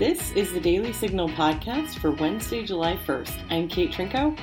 This is the Daily Signal podcast for Wednesday, July 1st. I'm Kate Trinko.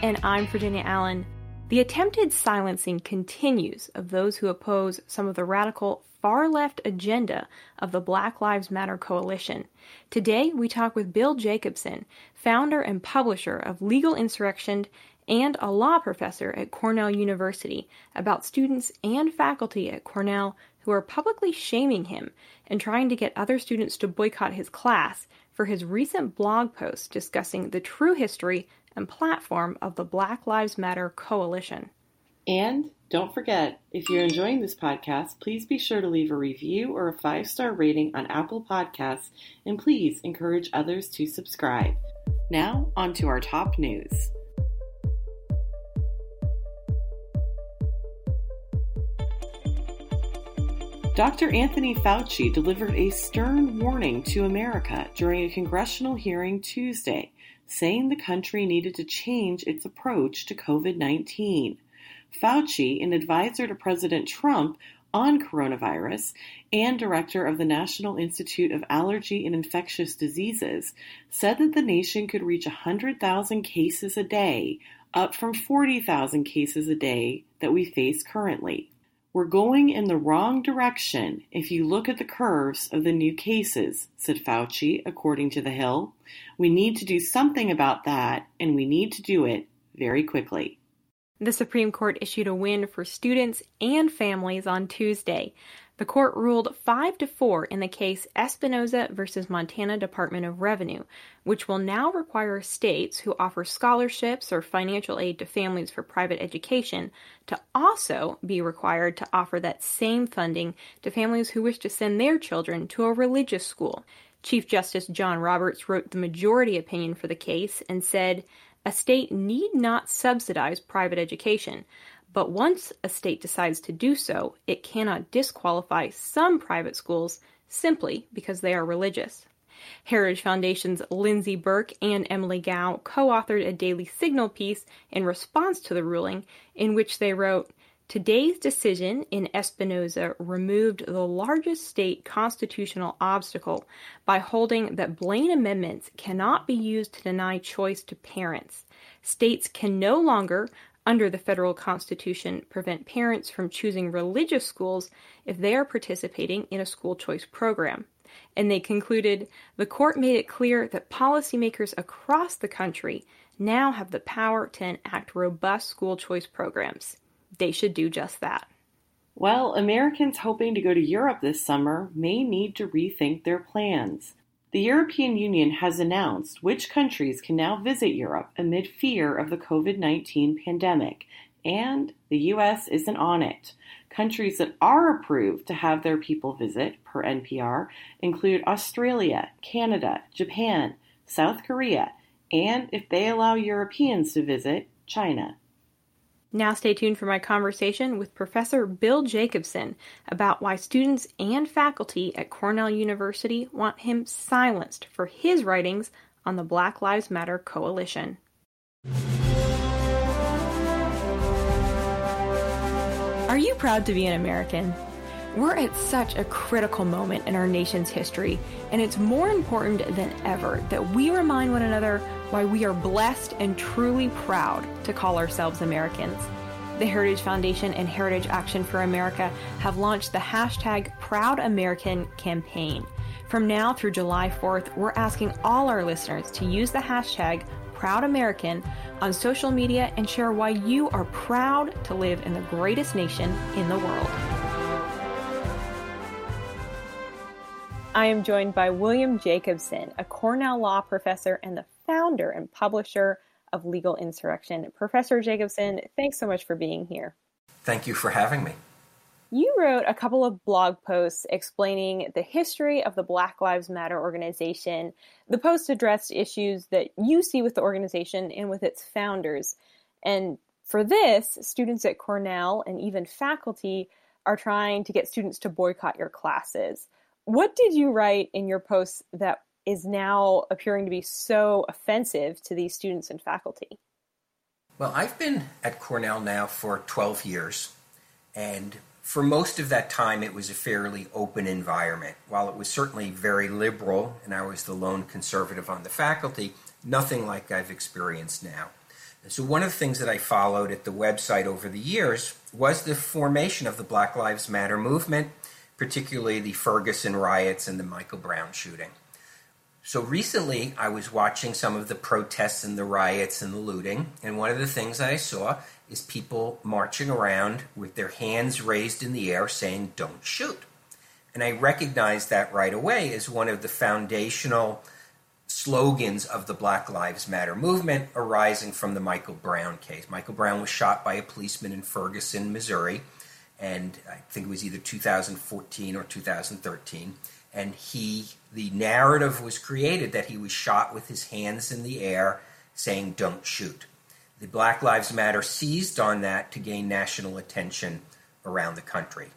And I'm Virginia Allen. The attempted silencing continues of those who oppose some of the radical far left agenda of the Black Lives Matter coalition. Today, we talk with Bill Jacobson, founder and publisher of Legal Insurrection and a law professor at Cornell University, about students and faculty at Cornell who are publicly shaming him and trying to get other students to boycott his class for his recent blog post discussing the true history and platform of the Black Lives Matter coalition. And don't forget, if you're enjoying this podcast, please be sure to leave a review or a five star rating on Apple Podcasts, and please encourage others to subscribe. Now, on to our top news. Dr. Anthony Fauci delivered a stern warning to America during a congressional hearing Tuesday, saying the country needed to change its approach to COVID 19. Fauci, an advisor to President Trump on coronavirus and director of the National Institute of Allergy and Infectious Diseases, said that the nation could reach 100,000 cases a day, up from 40,000 cases a day that we face currently. We're going in the wrong direction if you look at the curves of the new cases, said Fauci, according to The Hill. We need to do something about that, and we need to do it very quickly. The Supreme Court issued a win for students and families on Tuesday. The court ruled 5 to 4 in the case Espinoza versus Montana Department of Revenue, which will now require states who offer scholarships or financial aid to families for private education to also be required to offer that same funding to families who wish to send their children to a religious school. Chief Justice John Roberts wrote the majority opinion for the case and said, a state need not subsidize private education, but once a state decides to do so, it cannot disqualify some private schools simply because they are religious. Heritage Foundation's Lindsey Burke and Emily Gao co authored a Daily Signal piece in response to the ruling, in which they wrote Today's decision in Espinoza removed the largest state constitutional obstacle by holding that Blaine amendments cannot be used to deny choice to parents. States can no longer under the federal constitution prevent parents from choosing religious schools if they are participating in a school choice program. And they concluded the court made it clear that policymakers across the country now have the power to enact robust school choice programs. They should do just that. Well, Americans hoping to go to Europe this summer may need to rethink their plans. The European Union has announced which countries can now visit Europe amid fear of the COVID 19 pandemic, and the U.S. isn't on it. Countries that are approved to have their people visit, per NPR, include Australia, Canada, Japan, South Korea, and if they allow Europeans to visit, China. Now, stay tuned for my conversation with Professor Bill Jacobson about why students and faculty at Cornell University want him silenced for his writings on the Black Lives Matter Coalition. Are you proud to be an American? We're at such a critical moment in our nation's history, and it's more important than ever that we remind one another why we are blessed and truly proud to call ourselves Americans. The Heritage Foundation and Heritage Action for America have launched the hashtag Proud American campaign. From now through July 4th, we're asking all our listeners to use the hashtag Proud American on social media and share why you are proud to live in the greatest nation in the world. I am joined by William Jacobson, a Cornell law professor and the founder and publisher of Legal Insurrection. Professor Jacobson, thanks so much for being here. Thank you for having me. You wrote a couple of blog posts explaining the history of the Black Lives Matter organization. The posts addressed issues that you see with the organization and with its founders. And for this, students at Cornell and even faculty are trying to get students to boycott your classes. What did you write in your posts that is now appearing to be so offensive to these students and faculty? Well, I've been at Cornell now for 12 years, and for most of that time, it was a fairly open environment. While it was certainly very liberal, and I was the lone conservative on the faculty, nothing like I've experienced now. So, one of the things that I followed at the website over the years was the formation of the Black Lives Matter movement, particularly the Ferguson riots and the Michael Brown shooting. So, recently I was watching some of the protests and the riots and the looting, and one of the things I saw is people marching around with their hands raised in the air saying, Don't shoot. And I recognized that right away as one of the foundational slogans of the Black Lives Matter movement arising from the Michael Brown case. Michael Brown was shot by a policeman in Ferguson, Missouri, and I think it was either 2014 or 2013. And he, the narrative was created that he was shot with his hands in the air saying, Don't shoot. The Black Lives Matter seized on that to gain national attention around the country.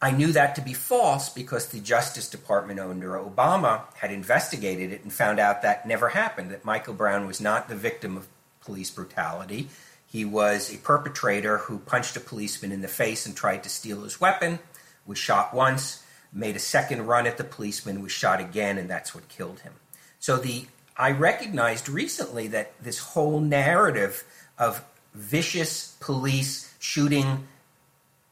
I knew that to be false because the Justice Department under Obama had investigated it and found out that never happened, that Michael Brown was not the victim of police brutality. He was a perpetrator who punched a policeman in the face and tried to steal his weapon, was shot once, made a second run at the policeman, was shot again, and that's what killed him. So the I recognized recently that this whole narrative of vicious police shooting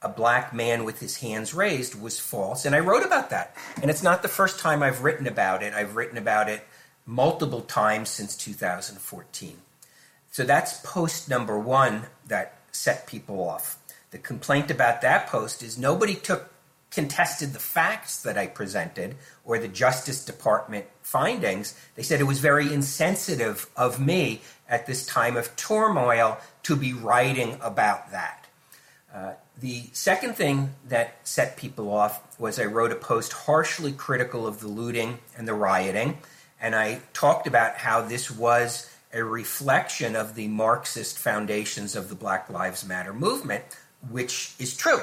a black man with his hands raised was false. And I wrote about that. And it's not the first time I've written about it. I've written about it multiple times since 2014. So that's post number one that set people off. The complaint about that post is nobody took contested the facts that I presented or the Justice Department findings. They said it was very insensitive of me at this time of turmoil to be writing about that. Uh, the second thing that set people off was I wrote a post harshly critical of the looting and the rioting, and I talked about how this was a reflection of the Marxist foundations of the Black Lives Matter movement, which is true.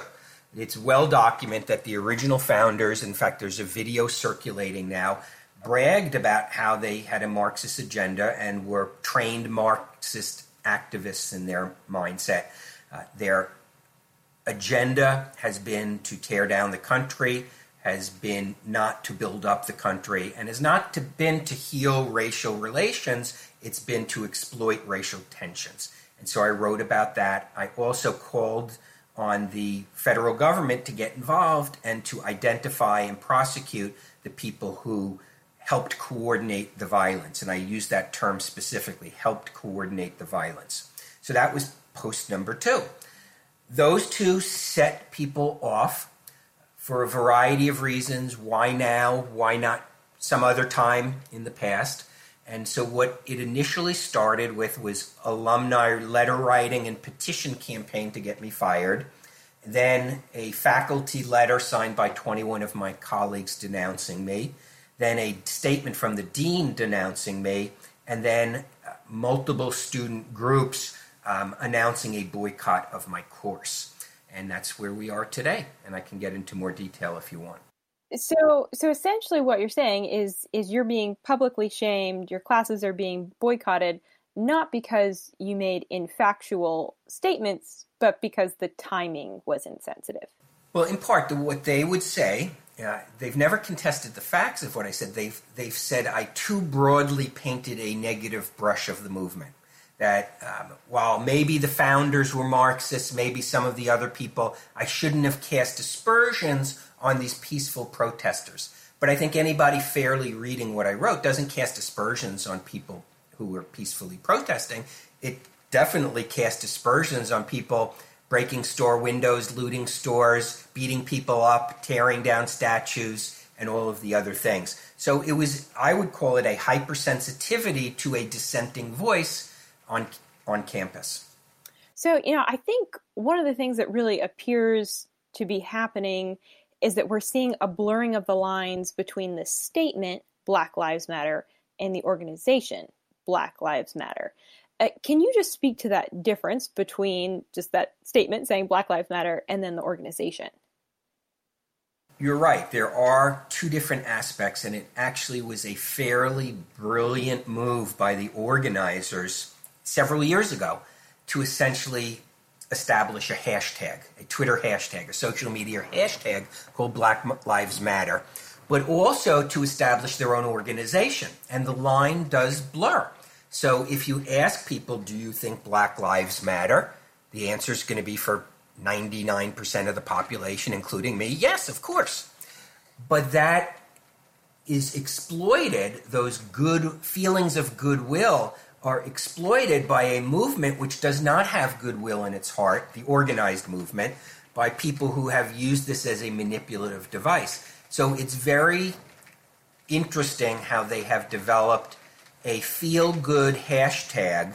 It's well documented that the original founders, in fact, there's a video circulating now, bragged about how they had a Marxist agenda and were trained Marxist activists in their mindset. Uh, their agenda has been to tear down the country, has been not to build up the country, and has not to, been to heal racial relations, it's been to exploit racial tensions. And so I wrote about that. I also called on the federal government to get involved and to identify and prosecute the people who helped coordinate the violence. And I use that term specifically helped coordinate the violence. So that was post number two. Those two set people off for a variety of reasons. Why now? Why not some other time in the past? And so, what it initially started with was alumni letter writing and petition campaign to get me fired. Then a faculty letter signed by 21 of my colleagues denouncing me. Then a statement from the dean denouncing me. And then uh, multiple student groups um, announcing a boycott of my course. And that's where we are today. And I can get into more detail if you want. So, so essentially, what you're saying is is you're being publicly shamed. Your classes are being boycotted, not because you made infactual statements, but because the timing was insensitive. Well, in part, what they would say, uh, they've never contested the facts of what I said. They've they've said I too broadly painted a negative brush of the movement. That um, while maybe the founders were Marxists, maybe some of the other people, I shouldn't have cast aspersions on these peaceful protesters. But I think anybody fairly reading what I wrote doesn't cast aspersions on people who were peacefully protesting. It definitely cast aspersions on people breaking store windows, looting stores, beating people up, tearing down statues, and all of the other things. So it was, I would call it a hypersensitivity to a dissenting voice on, on campus. So, you know, I think one of the things that really appears to be happening is that we're seeing a blurring of the lines between the statement, Black Lives Matter, and the organization, Black Lives Matter. Uh, can you just speak to that difference between just that statement saying Black Lives Matter and then the organization? You're right. There are two different aspects, and it actually was a fairly brilliant move by the organizers several years ago to essentially establish a hashtag, a Twitter hashtag, a social media hashtag called Black Lives Matter, but also to establish their own organization. And the line does blur. So if you ask people, do you think Black Lives Matter? The answer is going to be for 99% of the population, including me, yes, of course. But that is exploited, those good feelings of goodwill are exploited by a movement which does not have goodwill in its heart, the organized movement, by people who have used this as a manipulative device. So it's very interesting how they have developed a feel good hashtag,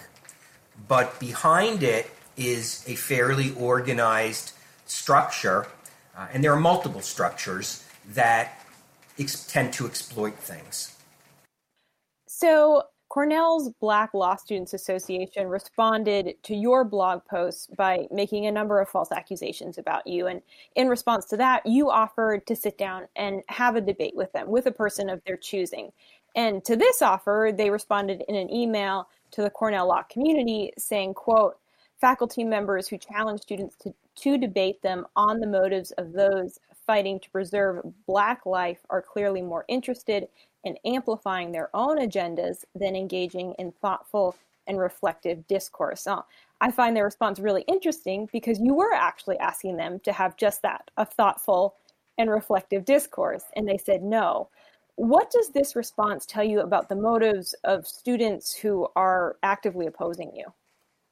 but behind it is a fairly organized structure, uh, and there are multiple structures that ex- tend to exploit things. So, Cornell's Black Law Students Association responded to your blog post by making a number of false accusations about you. And in response to that, you offered to sit down and have a debate with them, with a person of their choosing. And to this offer, they responded in an email to the Cornell Law community saying, quote, faculty members who challenge students to, to debate them on the motives of those fighting to preserve Black life are clearly more interested in amplifying their own agendas than engaging in thoughtful and reflective discourse. Now, I find their response really interesting because you were actually asking them to have just that a thoughtful and reflective discourse, and they said no. What does this response tell you about the motives of students who are actively opposing you?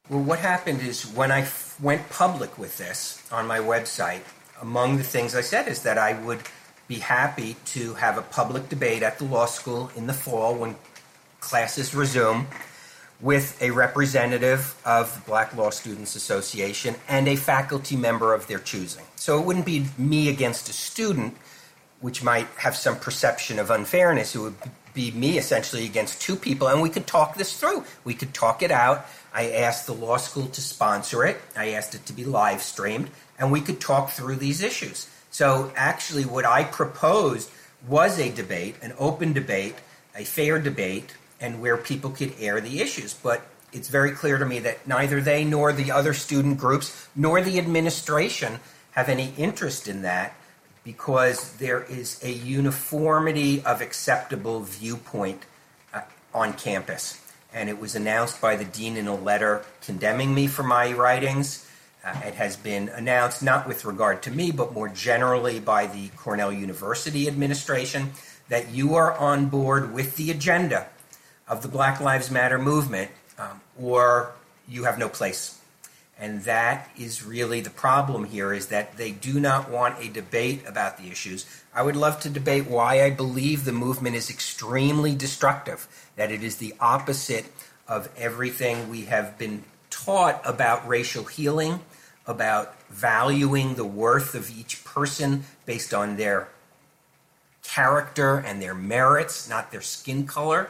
Well, what happened is when I f- went public with this on my website, among the things I said is that I would be happy to have a public debate at the law school in the fall when classes resume with a representative of the Black Law Students Association and a faculty member of their choosing. So it wouldn't be me against a student, which might have some perception of unfairness. It would be me essentially against two people, and we could talk this through. We could talk it out. I asked the law school to sponsor it, I asked it to be live streamed, and we could talk through these issues. So actually, what I proposed was a debate, an open debate, a fair debate, and where people could air the issues. But it's very clear to me that neither they nor the other student groups nor the administration have any interest in that because there is a uniformity of acceptable viewpoint uh, on campus. And it was announced by the dean in a letter condemning me for my writings. Uh, it has been announced not with regard to me, but more generally by the Cornell University administration that you are on board with the agenda of the Black Lives Matter movement, um, or you have no place. And that is really the problem here is that they do not want a debate about the issues. I would love to debate why I believe the movement is extremely destructive, that it is the opposite of everything we have been taught about racial healing about valuing the worth of each person based on their character and their merits, not their skin color.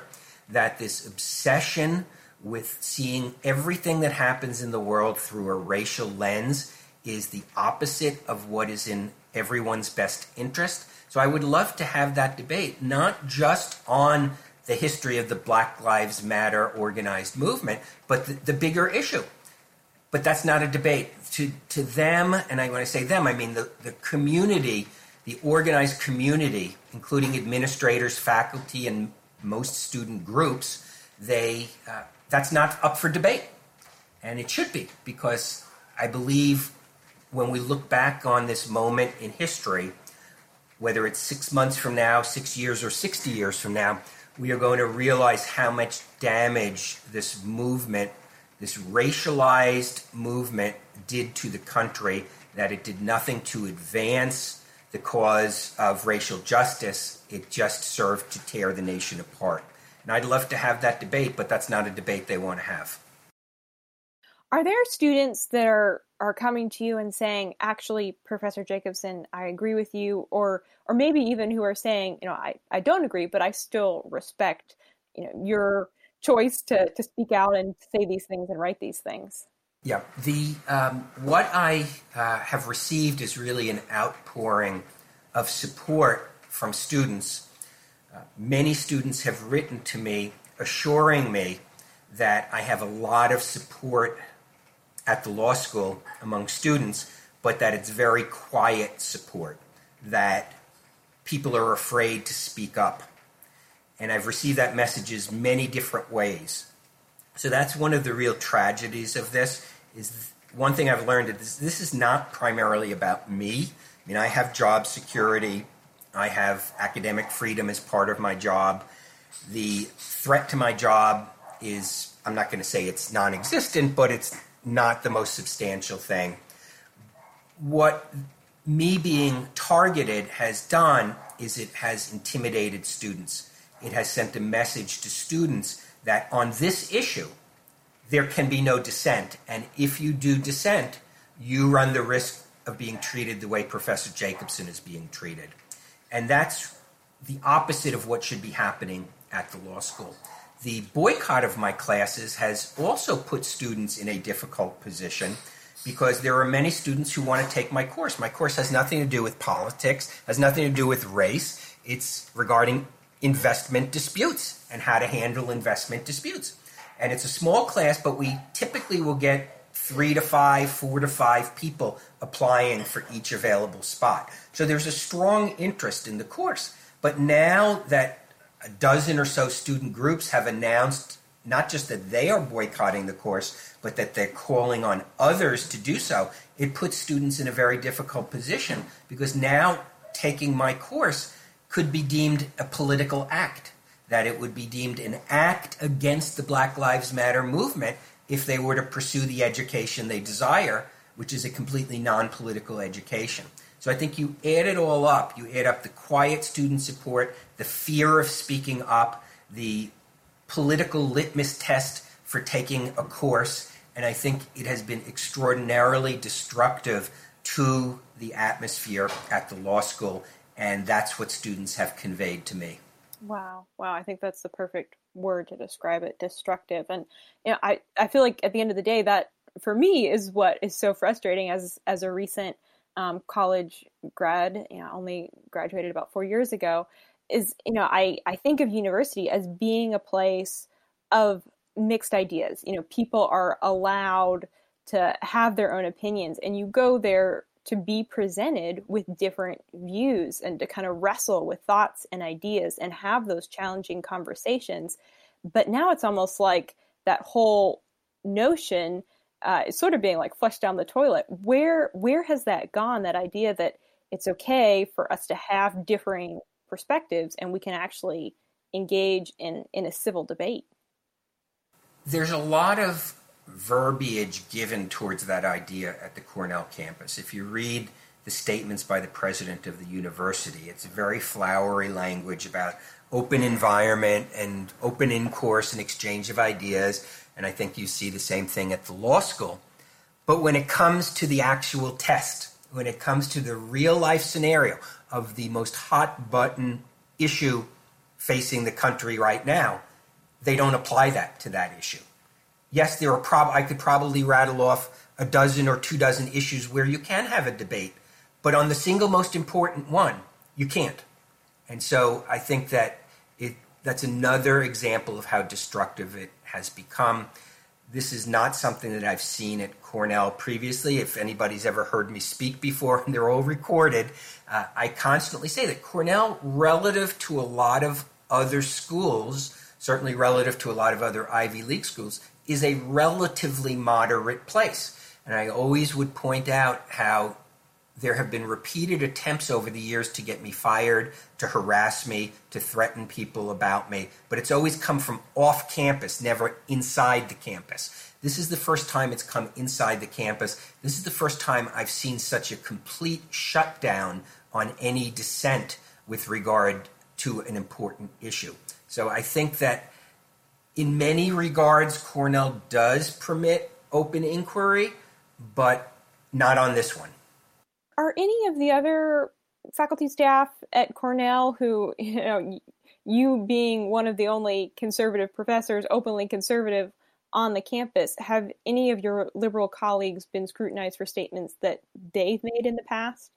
That this obsession with seeing everything that happens in the world through a racial lens is the opposite of what is in everyone's best interest. So I would love to have that debate, not just on the history of the Black Lives Matter organized movement, but the, the bigger issue but that's not a debate. To, to them, and when I say them, I mean the, the community, the organized community, including administrators, faculty, and most student groups, they, uh, that's not up for debate. And it should be, because I believe when we look back on this moment in history, whether it's six months from now, six years, or 60 years from now, we are going to realize how much damage this movement this racialized movement did to the country, that it did nothing to advance the cause of racial justice. It just served to tear the nation apart. And I'd love to have that debate, but that's not a debate they want to have. Are there students that are, are coming to you and saying, actually, Professor Jacobson, I agree with you, or or maybe even who are saying, you know, I, I don't agree, but I still respect, you know, your choice to, to speak out and say these things and write these things. Yeah, the um, what I uh, have received is really an outpouring of support from students. Many students have written to me assuring me that I have a lot of support at the law school among students, but that it's very quiet support, that people are afraid to speak up. And I've received that messages many different ways. So that's one of the real tragedies of this is one thing I've learned is this is not primarily about me. I mean, I have job security. I have academic freedom as part of my job. The threat to my job is, I'm not going to say it's non existent, but it's not the most substantial thing. What me being targeted has done is it has intimidated students. It has sent a message to students that on this issue, there can be no dissent. And if you do dissent, you run the risk of being treated the way Professor Jacobson is being treated. And that's the opposite of what should be happening at the law school. The boycott of my classes has also put students in a difficult position because there are many students who want to take my course. My course has nothing to do with politics, has nothing to do with race. It's regarding investment disputes and how to handle investment disputes. And it's a small class, but we typically will get three to five, four to five people applying for each available spot. So there's a strong interest in the course. But now that a dozen or so student groups have announced not just that they are boycotting the course, but that they're calling on others to do so, it puts students in a very difficult position because now taking my course could be deemed a political act, that it would be deemed an act against the Black Lives Matter movement if they were to pursue the education they desire, which is a completely non political education. So I think you add it all up. You add up the quiet student support, the fear of speaking up, the political litmus test for taking a course, and I think it has been extraordinarily destructive to the atmosphere at the law school, and that's what students have conveyed to me. Wow, wow! I think that's the perfect word to describe it: destructive. And you know, I I feel like at the end of the day, that for me is what is so frustrating as as a recent um, college grad. You know, only graduated about four years ago. Is you know, I I think of university as being a place of mixed ideas. You know, people are allowed to have their own opinions, and you go there to be presented with different views and to kind of wrestle with thoughts and ideas and have those challenging conversations. But now it's almost like that whole notion uh, is sort of being like flushed down the toilet. Where where has that gone? That idea that it's okay for us to have differing perspectives and we can actually engage in in a civil debate. There's a lot of verbiage given towards that idea at the Cornell campus. If you read the statements by the president of the university, it's very flowery language about open environment and open in course and exchange of ideas. And I think you see the same thing at the law school. But when it comes to the actual test, when it comes to the real life scenario of the most hot button issue facing the country right now, they don't apply that to that issue yes, there are prob- I could probably rattle off a dozen or two dozen issues where you can have a debate, but on the single most important one, you can't. And so I think that it that's another example of how destructive it has become. This is not something that I've seen at Cornell previously. If anybody's ever heard me speak before, and they're all recorded, uh, I constantly say that Cornell, relative to a lot of other schools, certainly relative to a lot of other Ivy League schools, is a relatively moderate place. And I always would point out how there have been repeated attempts over the years to get me fired, to harass me, to threaten people about me, but it's always come from off campus, never inside the campus. This is the first time it's come inside the campus. This is the first time I've seen such a complete shutdown on any dissent with regard to an important issue. So I think that in many regards, Cornell does permit open inquiry, but not on this one. Are any of the other faculty staff at Cornell who, you know, you being one of the only conservative professors, openly conservative on the campus, have any of your liberal colleagues been scrutinized for statements that they've made in the past?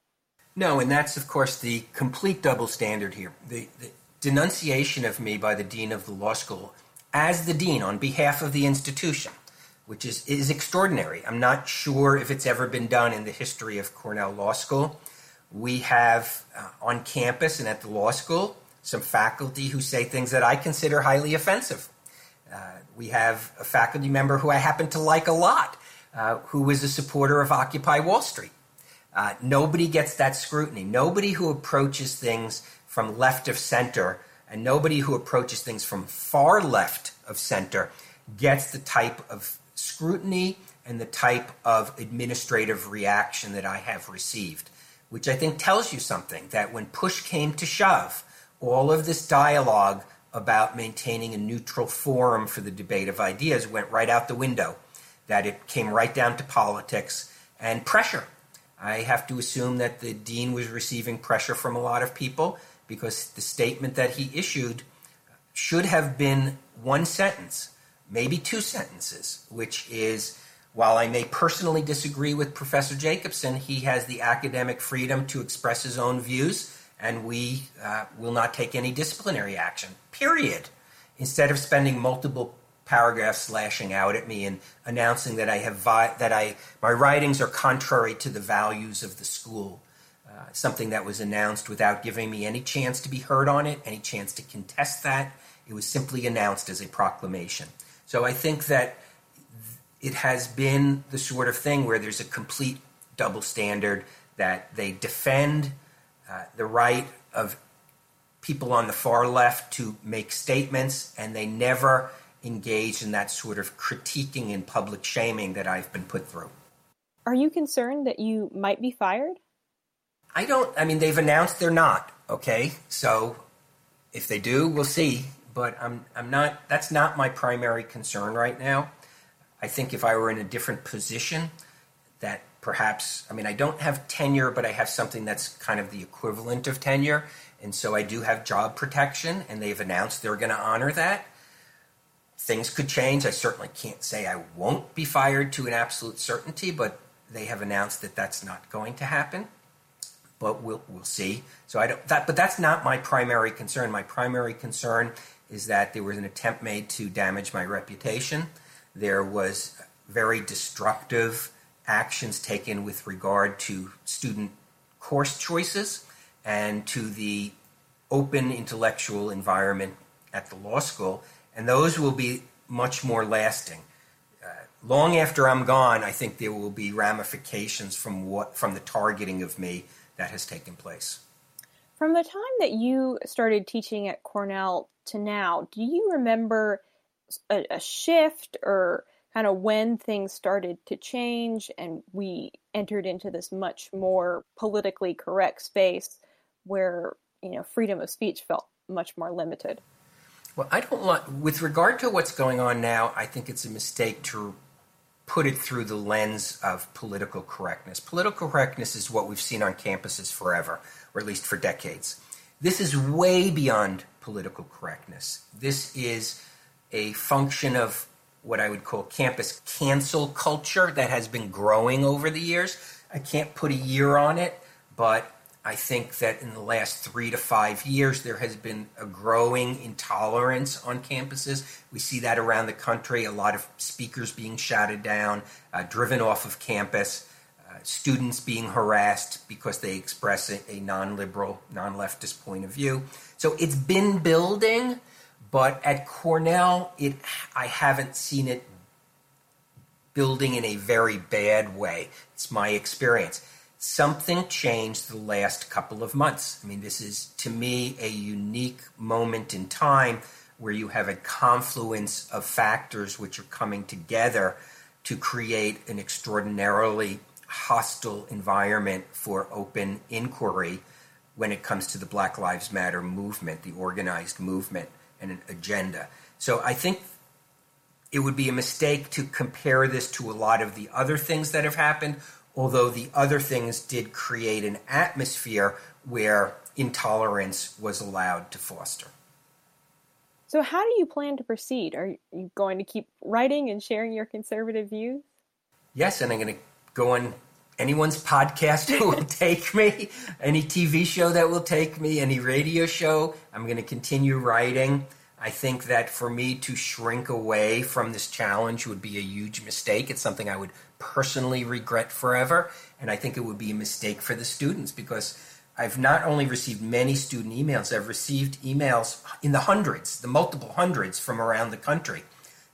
No, and that's, of course, the complete double standard here. The, the denunciation of me by the dean of the law school as the dean on behalf of the institution which is, is extraordinary. I'm not sure if it's ever been done in the history of Cornell Law School. We have uh, on campus and at the law school some faculty who say things that I consider highly offensive. Uh, we have a faculty member who I happen to like a lot, uh, who is a supporter of Occupy Wall Street. Uh, nobody gets that scrutiny. Nobody who approaches things from left of center and nobody who approaches things from far left of center gets the type of scrutiny and the type of administrative reaction that I have received, which I think tells you something that when push came to shove, all of this dialogue about maintaining a neutral forum for the debate of ideas went right out the window, that it came right down to politics and pressure. I have to assume that the dean was receiving pressure from a lot of people because the statement that he issued should have been one sentence maybe two sentences, which is while I may personally disagree with Professor Jacobson, he has the academic freedom to express his own views, and we uh, will not take any disciplinary action, period. Instead of spending multiple paragraphs slashing out at me and announcing that I have vi- that I my writings are contrary to the values of the school, uh, something that was announced without giving me any chance to be heard on it, any chance to contest that. It was simply announced as a proclamation. So I think that it has been the sort of thing where there's a complete double standard that they defend uh, the right of people on the far left to make statements and they never engage in that sort of critiquing and public shaming that I've been put through. Are you concerned that you might be fired? I don't, I mean, they've announced they're not, okay? So if they do, we'll see but I'm I'm not. That's not my primary concern right now. I think if I were in a different position, that perhaps I mean I don't have tenure, but I have something that's kind of the equivalent of tenure, and so I do have job protection, and they've announced they're going to honor that. Things could change. I certainly can't say I won't be fired to an absolute certainty, but they have announced that that's not going to happen. But we'll we'll see. So I don't that, but that's not my primary concern. My primary concern is that there was an attempt made to damage my reputation. There was very destructive actions taken with regard to student course choices and to the open intellectual environment at the law school, and those will be much more lasting. Uh, long after I'm gone, I think there will be ramifications from what from the targeting of me that has taken place. From the time that you started teaching at Cornell to now, do you remember a, a shift or kind of when things started to change and we entered into this much more politically correct space where you know freedom of speech felt much more limited well i don't want with regard to what's going on now i think it's a mistake to put it through the lens of political correctness political correctness is what we've seen on campuses forever or at least for decades. This is way beyond political correctness. This is a function of what I would call campus cancel culture that has been growing over the years. I can't put a year on it, but I think that in the last three to five years, there has been a growing intolerance on campuses. We see that around the country, a lot of speakers being shouted down, uh, driven off of campus students being harassed because they express a, a non liberal, non leftist point of view. So it's been building, but at Cornell, it I haven't seen it building in a very bad way. It's my experience. Something changed the last couple of months. I mean, this is to me a unique moment in time where you have a confluence of factors which are coming together to create an extraordinarily hostile environment for open inquiry when it comes to the Black Lives Matter movement, the organized movement, and an agenda. So I think it would be a mistake to compare this to a lot of the other things that have happened, although the other things did create an atmosphere where intolerance was allowed to foster. So, how do you plan to proceed? Are you going to keep writing and sharing your conservative views? Yes, and I'm going to go on anyone's podcast that will take me, any TV show that will take me, any radio show. I'm going to continue writing. I think that for me to shrink away from this challenge would be a huge mistake. It's something I would personally regret forever. And I think it would be a mistake for the students because I've not only received many student emails, I've received emails in the hundreds, the multiple hundreds from around the country,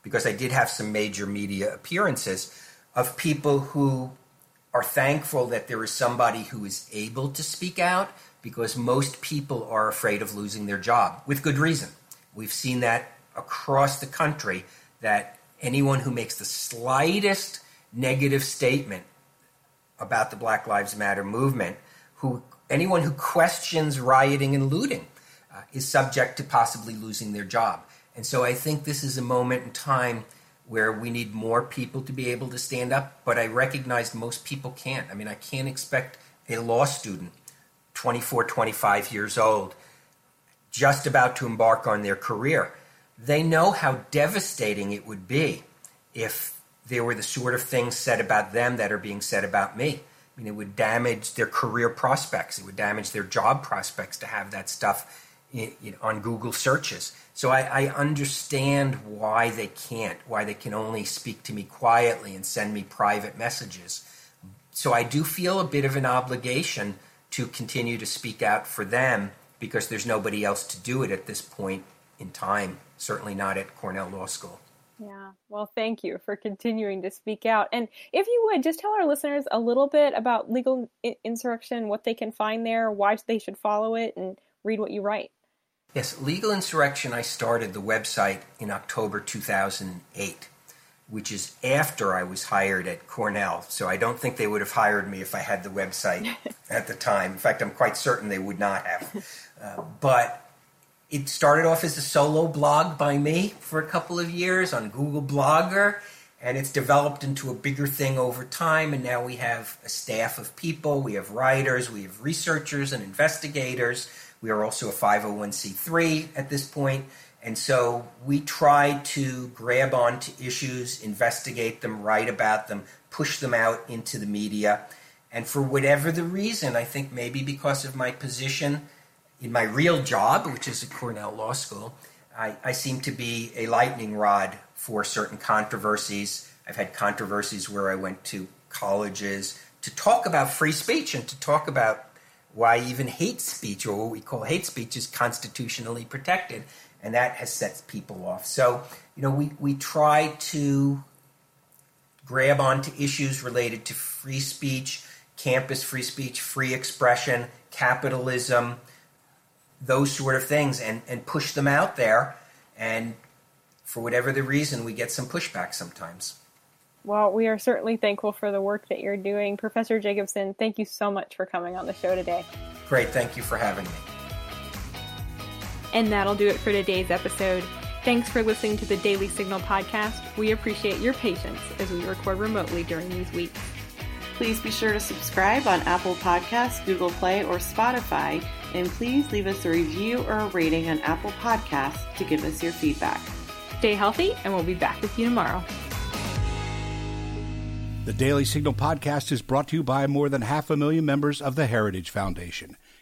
because I did have some major media appearances of people who are thankful that there is somebody who is able to speak out because most people are afraid of losing their job with good reason. We've seen that across the country that anyone who makes the slightest negative statement about the Black Lives Matter movement, who anyone who questions rioting and looting uh, is subject to possibly losing their job. And so I think this is a moment in time where we need more people to be able to stand up, but I recognize most people can't. I mean, I can't expect a law student, 24, 25 years old, just about to embark on their career. They know how devastating it would be if there were the sort of things said about them that are being said about me. I mean, it would damage their career prospects. It would damage their job prospects to have that stuff in, in, on Google searches. So I, I, understand why they can't, why they can only speak to me quietly and send me private messages. So I do feel a bit of an obligation to continue to speak out for them because there's nobody else to do it at this point in time, certainly not at Cornell Law School. Yeah. Well, thank you for continuing to speak out. And if you would, just tell our listeners a little bit about legal insurrection, what they can find there, why they should follow it, and read what you write. Yes, Legal Insurrection, I started the website in October 2008, which is after I was hired at Cornell. So I don't think they would have hired me if I had the website at the time. In fact, I'm quite certain they would not have. Uh, but it started off as a solo blog by me for a couple of years on Google Blogger, and it's developed into a bigger thing over time. And now we have a staff of people, we have writers, we have researchers and investigators. We are also a 501c3 at this point. And so we try to grab onto issues, investigate them, write about them, push them out into the media. And for whatever the reason, I think maybe because of my position in my real job, which is at Cornell Law School, I, I seem to be a lightning rod for certain controversies. I've had controversies where I went to colleges to talk about free speech and to talk about why even hate speech, or what we call hate speech, is constitutionally protected. And that has set people off. So, you know, we, we try to grab onto issues related to free speech, campus free speech, free expression, capitalism, those sort of things and, and push them out there. And for whatever the reason, we get some pushback sometimes. Well, we are certainly thankful for the work that you're doing. Professor Jacobson, thank you so much for coming on the show today. Great. Thank you for having me. And that'll do it for today's episode. Thanks for listening to the Daily Signal podcast. We appreciate your patience as we record remotely during these weeks. Please be sure to subscribe on Apple Podcasts, Google Play, or Spotify and please leave us a review or a rating on Apple Podcasts to give us your feedback. Stay healthy, and we'll be back with you tomorrow. The Daily Signal podcast is brought to you by more than half a million members of the Heritage Foundation.